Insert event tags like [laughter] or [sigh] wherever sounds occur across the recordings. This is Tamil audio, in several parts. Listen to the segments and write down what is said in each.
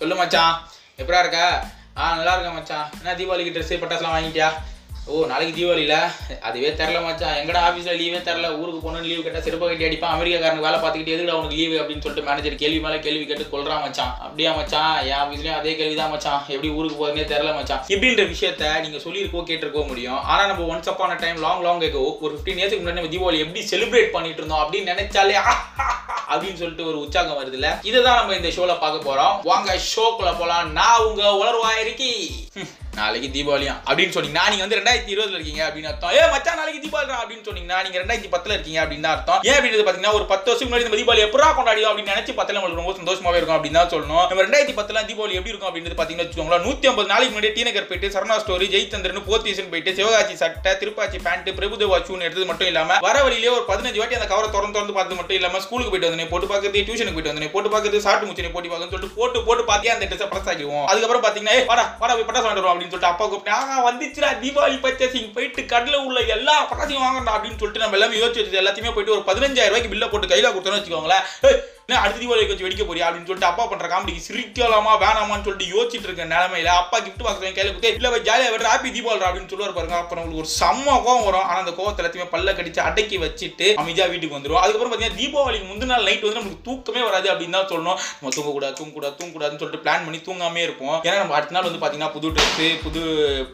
சொல்லு மச்சான். எப்படா இருக்க? ஆ நல்லா இருக்கேன் மச்சான். என்ன தீபாவளிக்கு ட்ரெஸ்ஸு பட்டாசுலாம் வாங்கிட்டியா? ஓ நாளைக்கு தீபாவளியில் அதுவே தெரில மச்சான். எங்கடா ஆஃபீஸில் லீவே தெரில ஊருக்கு போகணும் லீவு கேட்டால் சிறப்பாக கட்டி அடிப்பான். அமெரிக்காக்காரனுக்கு வேலை பார்த்துக்கிட்டு எதுக்கு அவனுக்கு லீவு அப்படின்னு சொல்லிட்டு மேனேஜர் கேள்வி மேலே கேள்வி கேட்டு கொள்றான் மச்சான். அப்படியா மச்சான்? என் ஆஃபீஸ்லேயும் அதே கேள்வி தான் மச்சான். எப்படி ஊருக்கு போகிறதுனே தெரில மச்சான். இப்படின்ற விஷயத்த நீங்கள் சொல்லியிருக்கோ கேட்டிருக்கோ முடியும். ஆனால் நம்ம once upon a time long long கேட்கோ ஒரு ஃபிஃப்டீன் இயர்ஸ்க்கு முன்னாடி நம்ம தீபாவளி எப்படி செலிப்ரேட் பண்ணிட்டு இருந்தோம் அப்படின்னு நினைச்சாலே [laughs] அப்படின்னு சொல்லிட்டு ஒரு உற்சாகம் வருது இல்ல இதுதான் நம்ம இந்த ஷோல பார்க்க போறோம். வாங்க ஷோக்குள்ள போலாம். நான் உங்க உலர்வாயிருக்கி. நாளைக்கு தீபாவளியா? அப்படின்னு சொன்னீங்கன்னா நீங்க வந்து ரெண்டாயிரத்தி இருபதுல இருக்கீங்க அப்படின்னு அர்த்தம். ஏ மச்சா நாளைக்கு தீபாவளி அப்படின்னு சொன்னீங்கன்னா நீங்க ரெண்டாயிரத்தி பத்துல இருக்கீங்க அப்படின்னு தான் அர்த்தம். ஏன் அப்படின்னு பாத்தீங்கன்னா ஒரு பத்து வருஷம் முன்னாடி நம்ம தீபாவளி எப்படா கொண்டாடியோ அப்படின்னு நினைச்சு பத்துல நம்மளுக்கு ரொம்ப சந்தோஷமாவே இருக்கும் அப்படின்னு தான் சொல்லணும். நம்ம ரெண்டாயிரத்தி பத்துல தீபாவளி எப்படி இருக்கும் அப்படின்னு பாத்தீங்கன்னா வச்சுக்கோங்களா நூத்தி ஐம்பது நாளைக்கு முன்னாடி டி போயிட்டு சரணா ஸ்டோரி ஜெய்தந்திரன் போத்தீசன் போயிட்டு சிவகாசி சட்டை திருப்பாச்சி பேண்ட் பிரபுதேவா சூன் எடுத்தது மட்டும் இல்லாம வர வழியிலே ஒரு பதினஞ்சு வாட்டி அந்த கவரை திறந்து திறந்து பார்த்து மட்டும் இல்லாம ஸ்கூலுக்கு போயிட்டு வந்தேன் போட்டு பார்க்கறது டியூஷனுக்கு போயிட்டு வந்தேன் போட்டு பார்க்கறது சாட்டு முச்சனை போட்டி பார்க்கறது சொல்லிட்டு போட்டு போட்டு பார்த்தே அந்த ட்ரெஸ் பழசாக்கிடுவோம். அதுக்கப்புறம் பாத்தீங்கன்னா "ஏய், வாடா வாடா போய் பட்டாசு வாங்கிட்டு அப்படின்னு சொல்லிட்டு அப்பா கூப்பிட்டேன் ஆஹா வந்துச்சுடா தீபாவளி பர்ச்சேசிங் போயிட்டு கடல உள்ள எல்லா பட்டாசையும் வாங்கடா அப்படின்னு சொல்லிட்டு நம்ம எல்லாமே யோசிச்சு வச்சு எல்லாத்தையுமே போயிட்டு ஒரு பதினஞ்சாயிரம் ரூபாய்க்கு பில்ல போட்டு கையில கொடுத்தோன்னு வச்சுக்கோங்களேன். அடுத்த தீபாவளிக்கு வச்சு வெடிக்க போறியா அப்படின்னு சொல்லிட்டு அப்பா பண்ற காமெடிக்கு சிரிக்கலாமா வேணாமான்னு சொல்லிட்டு யோசிச்சுட்டு இருக்க நிலமையில அப்பா கிஃப்ட் பாக்ஸ் கையில கொடுத்து இல்ல ஜாலியா விடுற ஹாப்பி தீபாவளி அப்படின்னு சொல்லுவார் பாருங்க. அப்புறம் நம்மளுக்கு ஒரு செம்ம கோவம் வரும். ஆனா அந்த கோவத்தை எல்லாத்தையுமே பல்ல கடிச்சு அடக்கி வச்சுட்டு அமைதியா வீட்டுக்கு வந்துடும் அதுக்கப்புறம் பாத்தீங்கன்னா தீபாவளிக்கு முந்தின நாள் நைட் வந்து நமக்கு தூக்கமே வராது அப்படின்னு தான் சொல்லணும். நம்ம தூங்க கூடாது தூங்க கூடாது தூங்க கூடாதுன்னு சொல்லிட்டு பிளான் பண்ணி தூங்காமே இருப்போம். ஏன்னா நம்ம அடுத்த நாள் வந்து பாத்தீங்கன்னா புது ட்ரெஸ் புது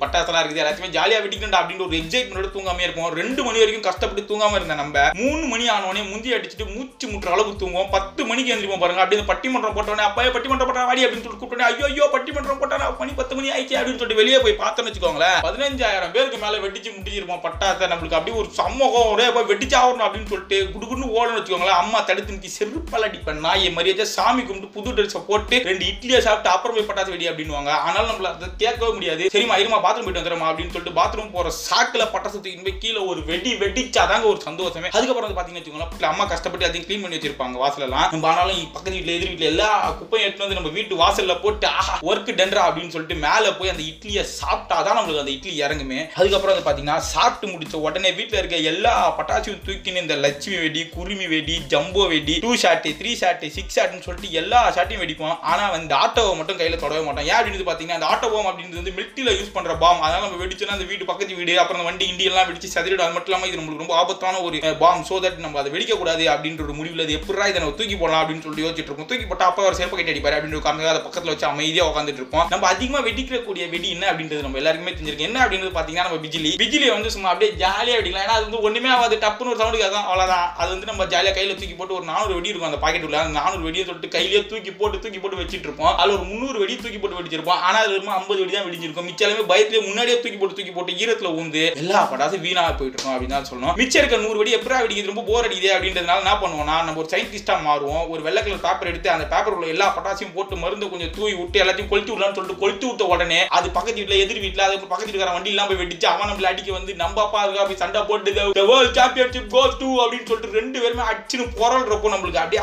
பட்டாசெல்லாம் இருக்குது. எல்லாத்தையுமே ஜாலியா வெட்டிக்கணும் அப்படின்னு ஒரு எக்ஸைட்மெண்ட் தூங்காமே இருப்போம். ரெண்டு மணி வரைக்கும் கஷ்டப்பட்டு தூங்காம இருந்தேன் நம்ம. மூணு மணி ஆனோடனே முந்தி அடிச்சுட்டு மூச்சு முட்டுற அளவுக்கு தூங்குவோம். பத்து மணிக்கு எழுந்திரிப்போம் பாருங்க. அப்படின்னு பட்டிமன்றம் போட்டோன்னே அப்பயே பட்டிமன்றம் போட்டா வாடி அப்படின்னு சொல்லிட்டு கூப்பிட்டோன்னே ஐயோ ஐயோ பட்டிமன்றம் போட்டா மணி பத்து மணி ஆயிடுச்சு அப்படின்னு சொல்லிட்டு வெளியே போய் பார்த்தோன்னு வச்சுக்கோங்களேன். பதினஞ்சாயிரம் பேருக்கு மேல வெட்டிச்சு முடிச்சிருப்போம் பட்டாசை நம்மளுக்கு. அப்படியே ஒரு சமூகம் ஒரே போய் வெட்டிச்சு ஆகணும் அப்படின்னு சொல்லிட்டு குடுகுன்னு ஓடணும் வச்சுக்கோங்களேன். அம்மா தடுத்து நிற்கி செருப்பால் அடிப்பேன் நாயை மரியாதை சாமி கும்பிட்டு புது ட்ரெஸ்ஸை போட்டு ரெண்டு இட்லியை சாப்பிட்டு அப்புறம் போய் பட்டாசு வெடி அப்படின்னுவாங்க. ஆனாலும் நம்மள அதை கேட்கவே முடியாது. சரிமா இருமா பாத்ரூம் போயிட்டு வந்துடுமா அப்படின்னு சொல்லிட்டு பாத்ரூம் போற சாக்கில் பட்டாசு தூக்கி போய் கீழே ஒரு வெடி வெடிச்சாதாங்க ஒரு சந்தோஷமே. அதுக்கப்புறம் வந்து பாத்தீங்கன்னு வச்சுக்கோங்களேன் அம்மா கஷ்டப்பட்டு அதையும் க்ளீன் பண்ணி வச்சிருப்பாங்க வாசலெல்லாம். நம்ம ஆனாலும் பக்கத்து வீட்டில் எதிர் வீட்டில் எல்லா குப்பையும் எடுத்து வந்து நம்ம வீட்டு வாசலில் போட்டு ஆஹா ஒர்க் டென்ரா அப்படின்னு சொல்லிட்டு மேலே போய் அந்த இட்லியை சாப்பிட்டா தான் நம்மளுக்கு அந்த இட்லி இறங்குமே. அதுக்கப்புறம் வந்து பார்த்தீங்கன்னா சாப்பிட்டு முடிச்ச உடனே வீட்டில் இருக்க எல்லா பட்டாசையும் தூக்கின்னு இந்த லட்சுமி வெடி குருமி வெடி ஜம்போ வெடி two shot three shot six ஷாட்டுன்னு சொல்லிட்டு எல்லா ஷாட்டையும் வெடிப்போம். ஆனால் வந்து ஆட்டோவை மட்டும் கையில் தொடவே மாட்டோம். ஏன் அப்படின்னு பார்த்தீங்கன்னா அந்த ஆட்டோ பாம் அப்படின்றது வந்து மில்ட்டில யூஸ் பண்ணுற பாம் அதனால நம்ம வெடிச்சோன்னா அந்த வீட்டு பக்கத்து வீடு அப்புறம் அந்த வண்டி இண்டியெல்லாம் வெடிச்சு சதிரிடும் அது மட்டும் இல்லாமல் இது நம்மளுக்கு ரொம்ப ஆபத்தான ஒரு பாம் சோ தட் நம்ம அதை வெடிக்கக்கூடாது அப்படின்ற ஒரு முடிவில் அது எப்படா இதை நம்ம தூக்கி போடலாம் அப்படின்னு சொல்லிட்டு யோசிச்சுட்டு இருப்போம் தூக்கி போட்டா அப்பா ஒரு செருப்பு கட்டி அடிப்பாரு அப்படின்னு உட்காந்து அதை பக்கத்துல வச்சு அமைதியா உட்காந்துட்டு இருப்போம். நம்ம அதிகமா வெடிக்கக்கூடிய வெடி என்ன அப்படின்றது நம்ம எல்லாருக்குமே தெரிஞ்சிருக்கு. என்ன அப்படின்றது பாத்தீங்கன்னா நம்ம பிஜிலி பிஜிலி வந்து சும்மா அப்படியே ஜாலியா வெடிக்கலாம். ஏன்னா அது வந்து ஒண்ணுமே ஆகாது. டப்புன்னு ஒரு சவுண்டுக்கு அதான் அவ்வளவுதான். அது வந்து நம்ம ஜாலியா கையில தூக்கி போட்டு ஒரு நானூறு வெடி இருக்கும் அந்த பாக்கெட் உள்ள. அந்த நானூறு வெடியை தொட்டு கையிலேயே தூக்கி போட்டு தூக்கி போட்டு வச்சிட்டு இருப்போம். அதுல ஒரு முந்நூறு வெடி தூக்கி போட்டு வெடிச்சிருப்போம். ஆனா அது ரொம்ப ஐம்பது வெடி தான் வெடிஞ்சிருக்கும். மிச்சாலுமே பயத்துல பயத்திலே முன்னாடியே தூக்கி போட்டு தூக்கி போட்டு ஈரத்துல ஊந்து எல்லா பட்டாசும் வீணா போயிட்டு இருக்கும் அப்படின்னு தான் சொல்லணும். மிச்சம் இருக்க நூறு வெடி எப்படா வெடிக்குது? ரொம்ப போர் அடிக்குது அப்படின்றதுனால என்ன பண்ணுவோம்னா நம்ம ஒரு சயின்டிஸ்டா மாறுவோம். ஒரு வெள்ளை கலர் பேப்பர் எடுத்து அந்த பேப்பர் உள்ள எல்லா பட்டாசியும் போட்டு மருந்து கொஞ்சம் தூவி விட்டு எல்லாத்தையும் கொளுத்தி விடலாம்னு சொல்லிட்டு கொளுத்தி விட்ட உடனே அது பக்கத்து வீட்டுல எதிர் வீட்டுல அது பக்கத்து வீட்டுக்கார வண்டி எல்லாம் போய் வெடிச்சு அவன் நம்மள அடிக்க வந்து நம்ம அப்பா இருக்கா? போய் சண்டை போட்டு the world championship goes அப்படின்னு சொல்லிட்டு ரெண்டு பேருமே அடிச்சுன்னு இருக்கும் நம்மளுக்கு அப்படியே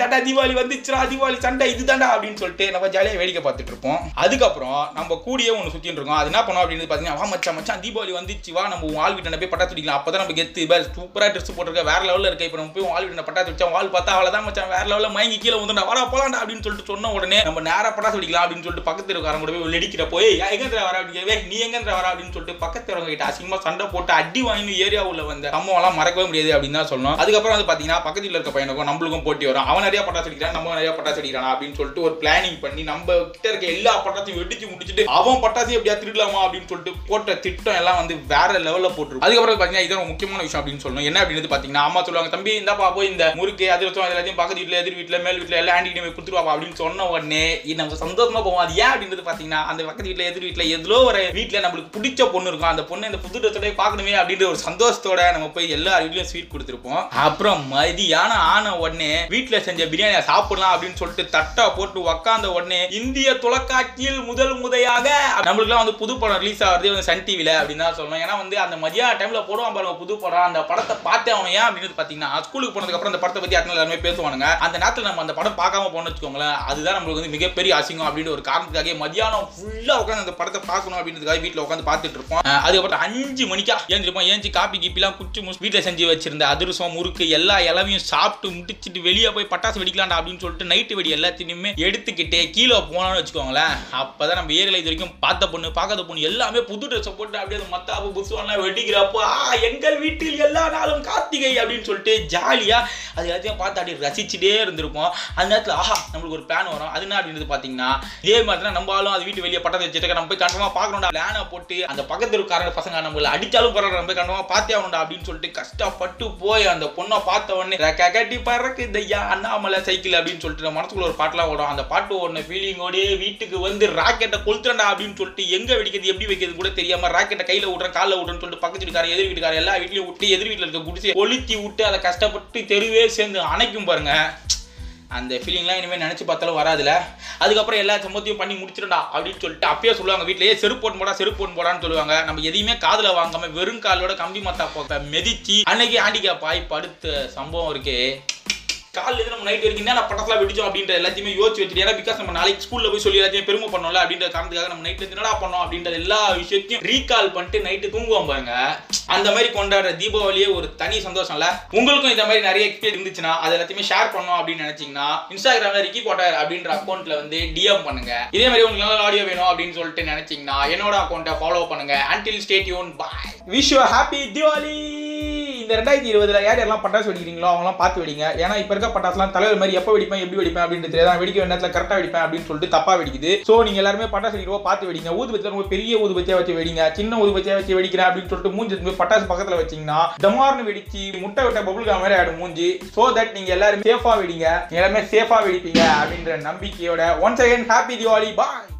தடா தீபாவளி வந்துச்சுரா தீபாவளி சண்டை இதுதான்டா அப்படின்னு சொல்லிட்டு நம்ம ஜாலியாக வேடிக்கை பார்த்துட்டு இருப்போம் அதுக்கப்புறம் நம்ம கூடியே ஒன்று சுத்திட்டு இருக்கோம். அது என்ன பண்ணோம் அப்படின்னு பார்த்தீங்கன்னா வா மச்சான் மச்சான் தீபாவளி வந்துச்சு வா நம்ம ஆள் வீட்டை போய் பட்டாசு வெடிக்கலாம். அப்பதான் நம்ம கெத்து. பேர் ட்ரெஸ் போட்டிருக்க வேற லெவலில் இருக்க. இப்போ நம்ம போய் ஆள் வீட்டை பட்டாசு வச்சா வால் பார்த்தா அவ்வளோதான் மச்சான். வேற லெவலில் மயங்கி கீழே வந்துடா வாடா போலாண்டா அப்படின்னு சொல்லிட்டு சொன்ன உடனே நம்ம நேரா பட்டாசு வெடிக்கலாம் அப்படின்னு சொல்லிட்டு பக்கத்து இருக்காரங்க கூட போய் வெடிக்கிற போய் எங்கே வர? அப்படின்னு நீ எங்க வர? அப்படின்னு சொல்லிட்டு பக்கத்து இருக்க கிட்ட அசிங்கமா சண்டை போட்டு அடி வாங்கி ஏரியா உள்ள வந்த அம்மாவெல்லாம் மறக்கவே முடியாது அப்படின்னு தான் சொல்லணும். அதுக்கப்புறம் வந்து பாத்தீங்கன்னா பக்கத்துல இருக்க பையனுக்கும் நம்மளுக்கும் போட்டி வரும். அவன் நிறைய பட்டாசு அடிக்கிறான் நம்ம நிறைய பட்டாசு அடிக்கிறான் அப்படின்னு சொல்லிட்டு ஒரு பிளானிங் பண்ணி நம்ம கிட்ட இருக்க எல்லா பட்டாசையும் வெடிச்சு முடிச்சுட்டு அவன் பட்டாசையும் எப்படியா திருடலாமா? அப்படின்னு சொல்லிட்டு போட்ட திட்டம் எல்லாம் வந்து வேற லெவலில் போட்டுருக்கும். அதுக்கப்புறம் பாத்தீங்கன்னா இது முக்கியமான விஷயம் அப்படின்னு சொல்லணும். என்ன அப்படின்னு பாத்தீங்கன்னா அம்மா சொல்லுவாங்க தம்பி இந்தாப்பா போய் இந்த முறுக்கு அதிர்ஷ்டம் எல்லாத்தையும் எல்லாத்தையும் பக்கத்து வீட்டில் எதிர் வீட்டில் மேல் வீட்டில் எல்லாம் ஆண்டி போய் கொடுத்துருவாங்க அப்படின்னு சொன்ன உடனே நம்ம சந்தோஷமா போவோம் அது ஏன் அப்படின்றது பாத்தீங்கன்னா அந்த பக்கத்து வீட்டில் எதிர் வீட்டில் எதுலோ ஒரு வீட்டில் நம்மளுக்கு பிடிச்ச பொண்ணு இருக்கும். அந்த பொண்ணு இந்த புது ட்ரெஸ்ஸோட பார்க்கணுமே அப்படின்ற ஒரு சந்தோஷத்தோட நம்ம போய் எல்லா வீட்லயும் ஸ்வீட் கொடுத்துருப்போம். அப்புறம் மதியானம் ஆன உடனே வீட்டில் செஞ்ச பிரியாணியை சாப்பிடலாம் அப்படின்னு சொல்லிட்டு தட்டா போட்டு உக்காந்த உடனே இந்திய தொலைக்காட்சியில் முதல் முறையாக நம்மளுக்குலாம் வந்து புது படம் ரிலீஸ் ஆகுறது வந்து சன் டிவியில் அப்படின்னு தான் சொல்லணும். ஏன்னா வந்து அந்த மதியான டைமில் போடுவான் பாருங்க புது படம். அந்த படத்தை பார்த்தே அவன் ஏன் அப்படின்னு பார்த்தீங்கன்னா ஸ்கூலுக்கு போனதுக்கப்புறம் அந்த படத்தை பத்தி அத்தனை எல்லாருமே பேசுவானுங்க. அந்த நேரத்தில் நம்ம அந்த படம் பார்க்காம போனோம்னு வச்சுக்கோங்களேன் அதுதான் நம்மளுக்கு வந்து மிகப்பெரிய அசிங்கம் அப்படின்னு ஒரு காரணத்துக்காக மதியானம் ஃபுல்லாக உட்காந்து அந்த படத்தை பார்க்கணும் அப்படின்றதுக்காக வீட்டில் உட்காந்து பார்த்துட்டு இருப்போம். அதுக்கப்புறம் அஞ்சு மணிக்கா ஏஞ்சிருப்போம் ஏஞ்சி காப்பி கீப்பிலாம் குச்சி முஸ் வீட்டில் செஞ்சு வச்சிருந்த அதிரசம் முறுக்கு எல்லா இலவையும் சாப்பிட்டு முடிச்சுட்டு வெளியே போய் பட்டாசு வெடிக்கலாம்டா அப்படின்னு சொல்லிட்டு நைட்டு வெடி எல்லாத்தையுமே எடுத்துக்கிட்டே கீழே போனோம்னு வச்சுக்கோங்களேன். அப்பதான் நம்ம ஏரியில் இது வரைக்கும் பார்த்த பொண்ணு பார்க்காத பொண்ணு எல்லாமே புது ட்ரெஸ்ஸை போட்டு அப்படியே மத்தாப்பு புதுசுவெல்லாம் வெடிக்கிறப்போ ஆ எங்கள் வீட்டில் எல்லா நாளும் கார்த்திகை அப்படின்னு சொல்லிட்டு ஜாலியாக அது எல்லாத்தையும் பார்த்து அப்படியே சிந்திச்சுட்டே இருந்திருப்போம். அந்த நேரத்தில் ஆஹா நம்மளுக்கு ஒரு பிளான் வரும். அது என்ன? அப்படின்றது பார்த்தீங்கன்னா இதே மாதிரி தான் நம்ம ஆளும் அது வீட்டு வெளியே பட்டத்தை வச்சுட்டு நம்ம போய் கன்ஃபார்மாக பார்க்கணும்டா. பிளானை போட்டு அந்த பக்கத்து இருக்கார பசங்க நம்மளை அடித்தாலும் பரவாயில்ல நம்ம போய் கன்ஃபார்மாக பார்த்தே ஆகணும்டா அப்படின்னு சொல்லிட்டு கஷ்டப்பட்டு போய் அந்த பொண்ணை பார்த்த உடனே கட்டி பறக்கு தையா அண்ணாமலை சைக்கிள் அப்படின்னு சொல்லிட்டு நம்ம மனசுக்குள்ள ஒரு பாட்டெலாம் ஓடும். அந்த பாட்டு ஓடின ஃபீலிங்கோடய வீட்டுக்கு வந்து ராக்கெட்டை கொளுத்துறண்டா அப்படின்னு சொல்லிட்டு எங்கே வெடிக்கிறது எப்படி வைக்கிறது கூட தெரியாமல் ராக்கெட்டை கையில் விடுறேன் காலில் விடுறேன்னு சொல்லிட்டு பக்கத்து வீட்டுக்கார எதிர் வீட்டுக்கார எல்லா வீட்லேயும் விட்டு எதிர் வீட்டில் இருக்க குடிசை கொளுத்தி விட்டு அதை கஷ்டப்பட்டு தெருவே சேர்ந்து அணைக்கும் பாருங்க. அந்த ஃபீலிங்லாம் இனிமேல் நினச்சி பார்த்தாலும் வராதுல. அதுக்கப்புறம் எல்லா சம்பவத்தையும் பண்ணி முடிச்சிடா அப்படின்னு சொல்லிட்டு அப்பயே சொல்லுவாங்க வீட்டிலேயே செருப்பு போட்டு போடா செருப்பு போட்டு போடான்னு சொல்லுவாங்க. நம்ம எதையுமே காதில் வாங்காம வெறும் காலோட கம்பி மத்தா போக்க மிதிச்சு அன்னைக்கு ஆண்டிகா பாய் படுத்த சம்பவம் இருக்கே. காலையில இருந்து நம்ம நைட் வரைக்கும் என்ன பட்டத்தில் வெடிச்சோம் அப்படின்ற எல்லாத்தையுமே யோசிச்சு வச்சுட்டு ஏன்னா பிகாஸ் நம்ம நாளைக்கு ஸ்கூலில் போய் சொல்லி எல்லாத்தையும் பெருமை பண்ணோம்ல அப்படின்ற காரணத்துக்காக நம்ம நைட் என்னடா பண்ணோம் அப்படின்ற எல்லா விஷயத்தையும் ரீகால் பண்ணிட்டு நைட்டு தூங்குவோம் பாருங்க. அந்த மாதிரி கொண்டாடுற தீபாவளியே ஒரு தனி சந்தோஷம்ல. உங்களுக்கும் இந்த மாதிரி நிறைய எக்ஸ்பீரியன்ஸ் இருந்துச்சுன்னா அது எல்லாத்தையுமே ஷேர் பண்ணோம் அப்படின்னு நினைச்சீங்கன்னா இன்ஸ்டாகிராம்ல ரிக்கி கோட்டர் அப்படின்ற அக்கௌண்ட்ல வந்து டிஎம் பண்ணுங்க. இதே மாதிரி உங்களுக்கு நல்ல ஆடியோ வேணும் அப்படின்னு சொல்லிட்டு நினைச்சீங்கன்னா என்னோட அக்கௌண்ட்டை ஃபாலோ பண்ணுங்க. Until stay tuned bye wish you happy Deepavali இந்த ரெண்டாயிரத்தி இருபதுல யார் எல்லாம் பட்டாசு வெடிக்கிறீங்களோ அவங்களாம் பார்த்து வெடிங்க. ஏன்னா இப்போ இருக்க பட்டாசுலாம் தலைவர் மாதிரி எப்போ வெடிப்பேன் எப்படி வெடிப்பேன் அப்படின்னு தெரியாது வெடிக்க வேண்டிய நேரத்தில் கரெக்டாக வெடிப்பேன் அப்படின்னு சொல்லிட்டு தப்பா வெடிக்குது. ஸோ நீங்க எல்லாருமே பட்டாசு வெடிக்கிறோம் பார்த்து வெடிங்க. ஊதுபத்தியில் ரொம்ப பெரிய ஊதுபத்தியா வச்சு வெடிங்க. சின்ன ஊதுபத்தியா வச்சு வெடிக்கிறேன் அப்படின்னு சொல்லிட்டு மூஞ்சி போய் பட்டாசு பக்கத்தில் வச்சீங்கன்னா டமார்னு வெடிச்சு முட்டை விட்ட பபுள் காம் மாதிரி ஆயிடும் மூஞ்சி. ஸோ தட் நீங்க எல்லாரும் சேஃபா வெடிங்க. எல்லாமே எல்லாருமே சேஃபா வெடிப்பீங்க அப்படின்ற நம்பிக்கையோட once again happy Deepavali bye